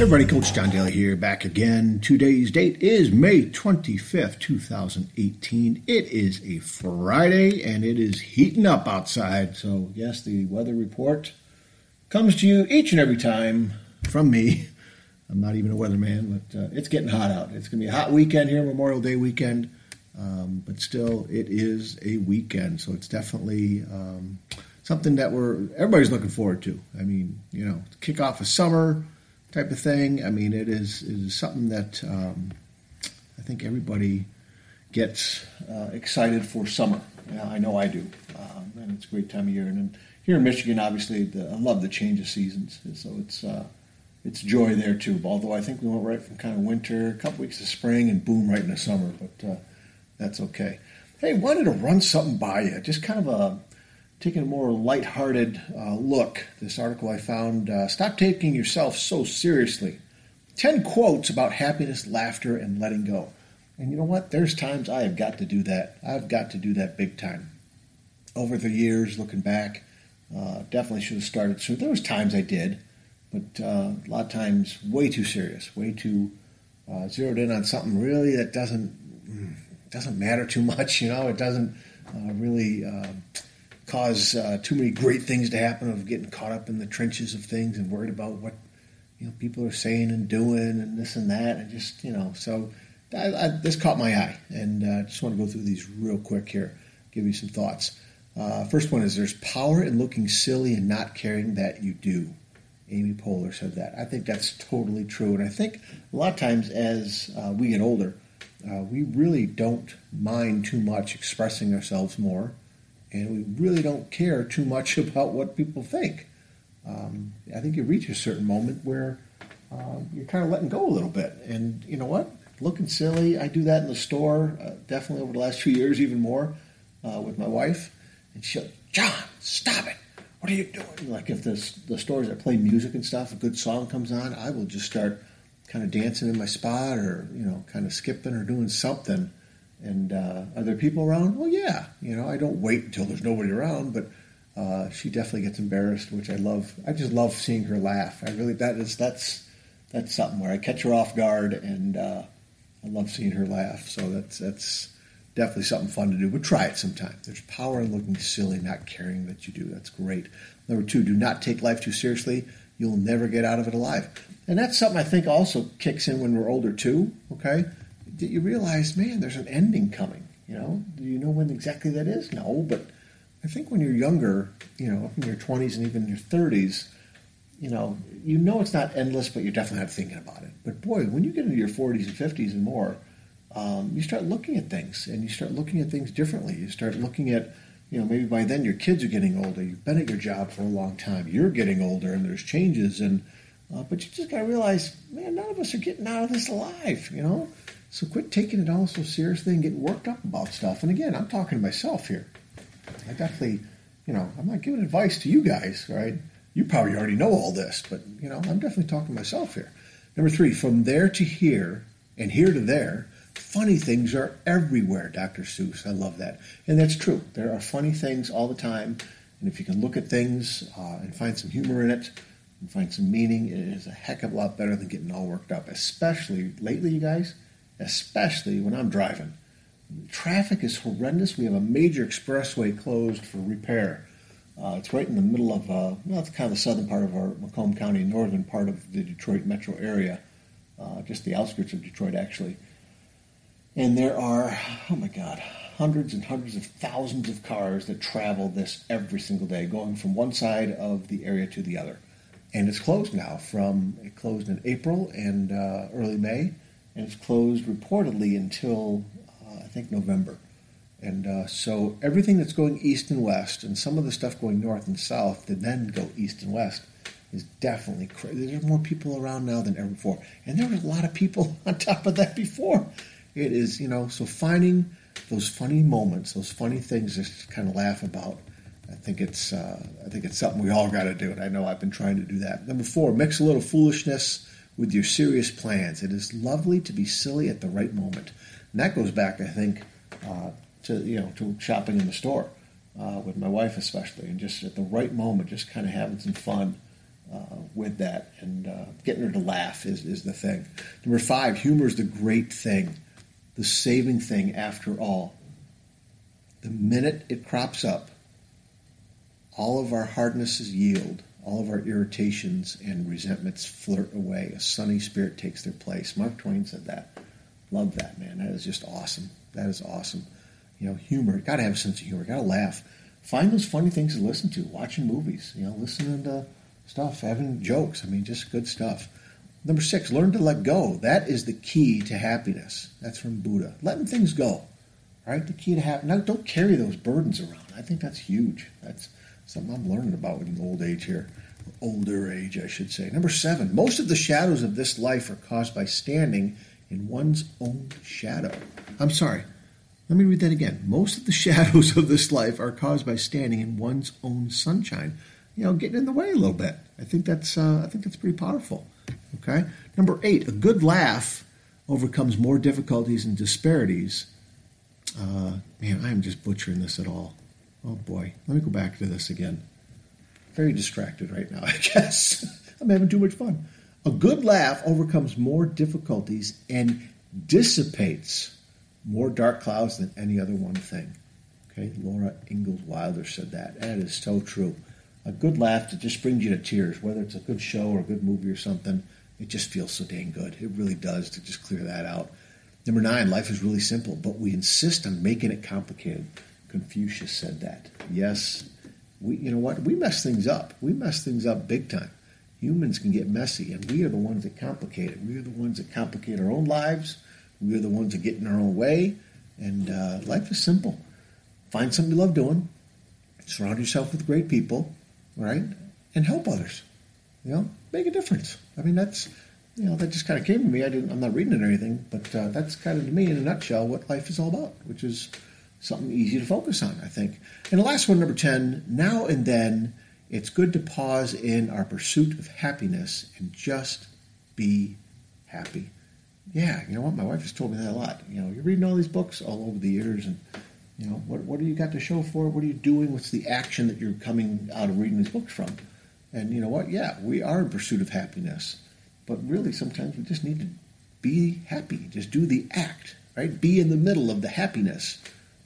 Hey everybody, Coach John Daly here, back again. Today's date is May 25th, 2018. It is a Friday and it is heating up outside. So, yes, the weather report comes to you each and every time from me. I'm not even a weatherman, but uh, it's getting hot out. It's going to be a hot weekend here, Memorial Day weekend, um, but still, it is a weekend. So, it's definitely um, something that we're everybody's looking forward to. I mean, you know, kick off of summer type of thing. I mean, it is it is something that um, I think everybody gets uh, excited for summer. Yeah, I know I do, um, and it's a great time of year. And then here in Michigan, obviously, the, I love the change of seasons, so it's uh, it's joy there too. Although I think we went right from kind of winter, a couple weeks of spring, and boom, right into summer. But uh, that's okay. Hey, wanted to run something by you, just kind of a taking a more lighthearted uh, look. This article I found uh, Stop Taking Yourself So Seriously 10 quotes about happiness, laughter, and letting go. And you know what? There's times I have got to do that. I've got to do that big time. Over the years, looking back, uh, definitely should have started sooner. There was times I did, but uh, a lot of times way too serious, way too uh, zeroed in on something really that doesn't mm, doesn't matter too much. You know, it doesn't uh, really cause uh, too many great things to happen of getting caught up in the trenches of things and worried about what you know people are saying and doing and this and that. And just you know so I, I, this caught my eye. And I uh, just want to go through these real quick here give you some thoughts. Uh, first one is there's power in looking silly and not caring that you do. Amy poehler said that. I think that's totally true. And i think a lot of times as uh, we get older uh, we really don't mind too much expressing ourselves more and we really don't care too much about what people think. Um, I think you reach a certain moment where um, you're kind of letting go a little bit. And you know what? Looking silly. I do that in the store, uh, definitely over the last few years, even more uh, with my wife. And she'll, John, stop it. What are you doing? Like if the, the stores that play music and stuff, a good song comes on, I will just start kind of dancing in my spot or, you know, kind of skipping or doing something and uh, are there people around? Well, yeah. You know, I don't wait until there's nobody around, but uh, she definitely gets embarrassed, which I love. I just love seeing her laugh. I really that is that's that's something where I catch her off guard, and uh, I love seeing her laugh. So that's that's definitely something fun to do. But try it sometime. There's power in looking silly, not caring that you do. That's great. Number two, do not take life too seriously. You'll never get out of it alive. And that's something I think also kicks in when we're older too. Okay that you realize, man, there's an ending coming. You know, do you know when exactly that is? No, but I think when you're younger, you know, in your 20s and even your 30s, you know, you know it's not endless, but you're definitely not thinking about it. But boy, when you get into your 40s and 50s and more, um, you start looking at things and you start looking at things differently. You start looking at, you know, maybe by then your kids are getting older. You've been at your job for a long time. You're getting older and there's changes. And, uh, but you just got to realize, man, none of us are getting out of this alive, you know? So quit taking it all so seriously and getting worked up about stuff. And again, I'm talking to myself here. I definitely, you know, I'm not giving advice to you guys, right? You probably already know all this, but, you know, I'm definitely talking to myself here. Number three, from there to here and here to there, funny things are everywhere, Dr. Seuss. I love that. And that's true. There are funny things all the time. And if you can look at things uh, and find some humor in it and find some meaning, it is a heck of a lot better than getting all worked up, especially lately, you guys especially when I'm driving. Traffic is horrendous. We have a major expressway closed for repair. Uh, it's right in the middle of, uh, well, it's kind of the southern part of our Macomb County, northern part of the Detroit metro area, uh, just the outskirts of Detroit, actually. And there are, oh my God, hundreds and hundreds of thousands of cars that travel this every single day, going from one side of the area to the other. And it's closed now. From it closed in April and uh, early May and it's closed reportedly until uh, I think November. And uh, so everything that's going east and west, and some of the stuff going north and south that then go east and west, is definitely crazy. There's more people around now than ever before, and there were a lot of people on top of that before. It is, you know, so finding those funny moments, those funny things to kind of laugh about. I think it's, uh, I think it's something we all got to do, and I know I've been trying to do that. Number four, mix a little foolishness with your serious plans. It is lovely to be silly at the right moment. And that goes back, I think, uh, to you know to shopping in the store uh, with my wife especially, and just at the right moment, just kind of having some fun uh, with that, and uh, getting her to laugh is, is the thing. Number five, humor is the great thing, the saving thing after all. The minute it crops up, all of our hardnesses yield, all of our irritations and resentments flirt away. A sunny spirit takes their place. Mark Twain said that. Love that, man. That is just awesome. That is awesome. You know, humor. Got to have a sense of humor. Got to laugh. Find those funny things to listen to. Watching movies. You know, listening to stuff, having jokes. I mean, just good stuff. Number six, learn to let go. That is the key to happiness. That's from Buddha. Letting things go. Right? The key to happiness. Now, don't carry those burdens around. I think that's huge. That's something I'm learning about in old age here. Older age, I should say. Number seven, most of the shadows of this life are caused by standing in one's own shadow. I'm sorry. Let me read that again. Most of the shadows of this life are caused by standing in one's own sunshine. You know, getting in the way a little bit. I think that's uh, I think that's pretty powerful. Okay. Number eight, a good laugh overcomes more difficulties and disparities. Uh, man, I am just butchering this at all. Oh boy, let me go back to this again. Very distracted right now, I guess. I'm having too much fun. A good laugh overcomes more difficulties and dissipates more dark clouds than any other one thing. Okay, Laura Ingalls Wilder said that. That is so true. A good laugh that just brings you to tears, whether it's a good show or a good movie or something, it just feels so dang good. It really does to just clear that out. Number nine, life is really simple, but we insist on making it complicated. Confucius said that. Yes, we, you know what? We mess things up. We mess things up big time humans can get messy, and we are the ones that complicate it. We are the ones that complicate our own lives. We are the ones that get in our own way. And uh, life is simple. Find something you love doing. Surround yourself with great people, right? And help others. You know, make a difference. I mean, that's you know that just kind of came to me. I didn't. I'm not reading it or anything, but uh, that's kind of to me in a nutshell what life is all about, which is something easy to focus on. I think. And the last one, number ten. Now and then it's good to pause in our pursuit of happiness and just be happy. Yeah, you know what? My wife has told me that a lot. You know, you're reading all these books all over the years, and you know, what what do you got to show for it? What are you doing? What's the action that you're coming out of reading these books from? And you know what? Yeah, we are in pursuit of happiness, but really, sometimes we just need to be happy. Just do the act, right? Be in the middle of the happiness.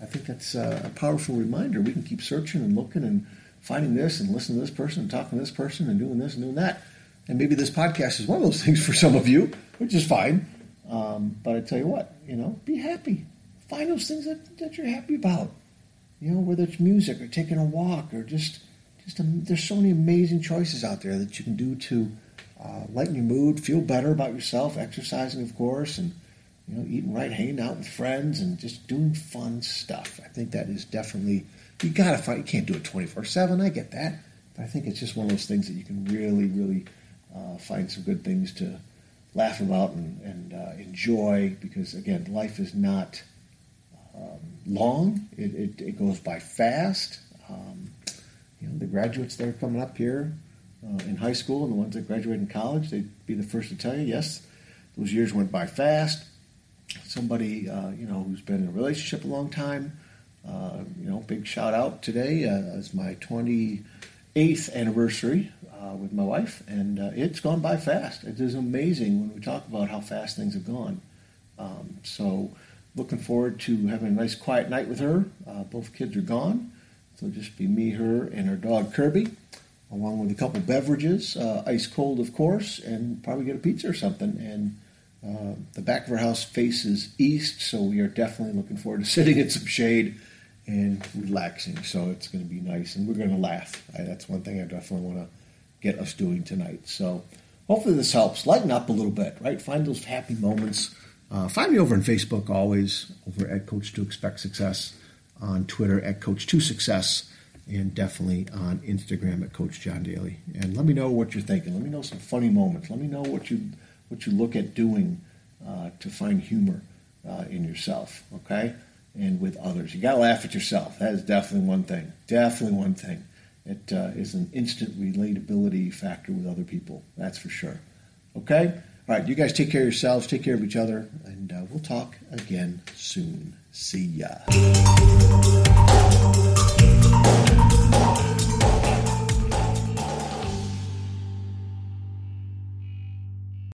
I think that's a powerful reminder. We can keep searching and looking and finding this and listening to this person and talking to this person and doing this and doing that. And maybe this podcast is one of those things for some of you, which is fine. Um, but I tell you what, you know, be happy. Find those things that, that you're happy about. You know, whether it's music or taking a walk or just, just a, there's so many amazing choices out there that you can do to uh, lighten your mood, feel better about yourself, exercising, of course, and you know, eating right, hanging out with friends, and just doing fun stuff. I think that is definitely you gotta find. You can't do it twenty four seven. I get that, but I think it's just one of those things that you can really, really uh, find some good things to laugh about and, and uh, enjoy. Because again, life is not um, long. It, it, it, goes by fast. Um, you know, the graduates that are coming up here uh, in high school and the ones that graduate in college, they'd be the first to tell you, yes, those years went by fast. Somebody, uh, you know, who's been in a relationship a long time uh, you know, big shout out today uh, it's my 28th anniversary uh, with my wife, and uh, it's gone by fast. It is amazing when we talk about how fast things have gone. Um, so, looking forward to having a nice quiet night with her. Uh, both kids are gone, so just be me, her, and her dog Kirby, along with a couple beverages, uh, ice cold, of course, and probably get a pizza or something. And the back of our house faces east, so we are definitely looking forward to sitting in some shade and relaxing. So it's going to be nice, and we're going to laugh. I, that's one thing I definitely want to get us doing tonight. So hopefully this helps. Lighten up a little bit, right? Find those happy moments. Uh, find me over on Facebook always, over at Coach to Expect Success, on Twitter at Coach to Success, and definitely on Instagram at Coach John Daly. And let me know what you're thinking. Let me know some funny moments. Let me know what you what you look at doing uh, to find humor uh, in yourself. Okay and with others. You got to laugh at yourself. That is definitely one thing. Definitely one thing. It uh, is an instant relatability factor with other people. That's for sure. Okay? All right, you guys take care of yourselves, take care of each other, and uh, we'll talk again soon. See ya.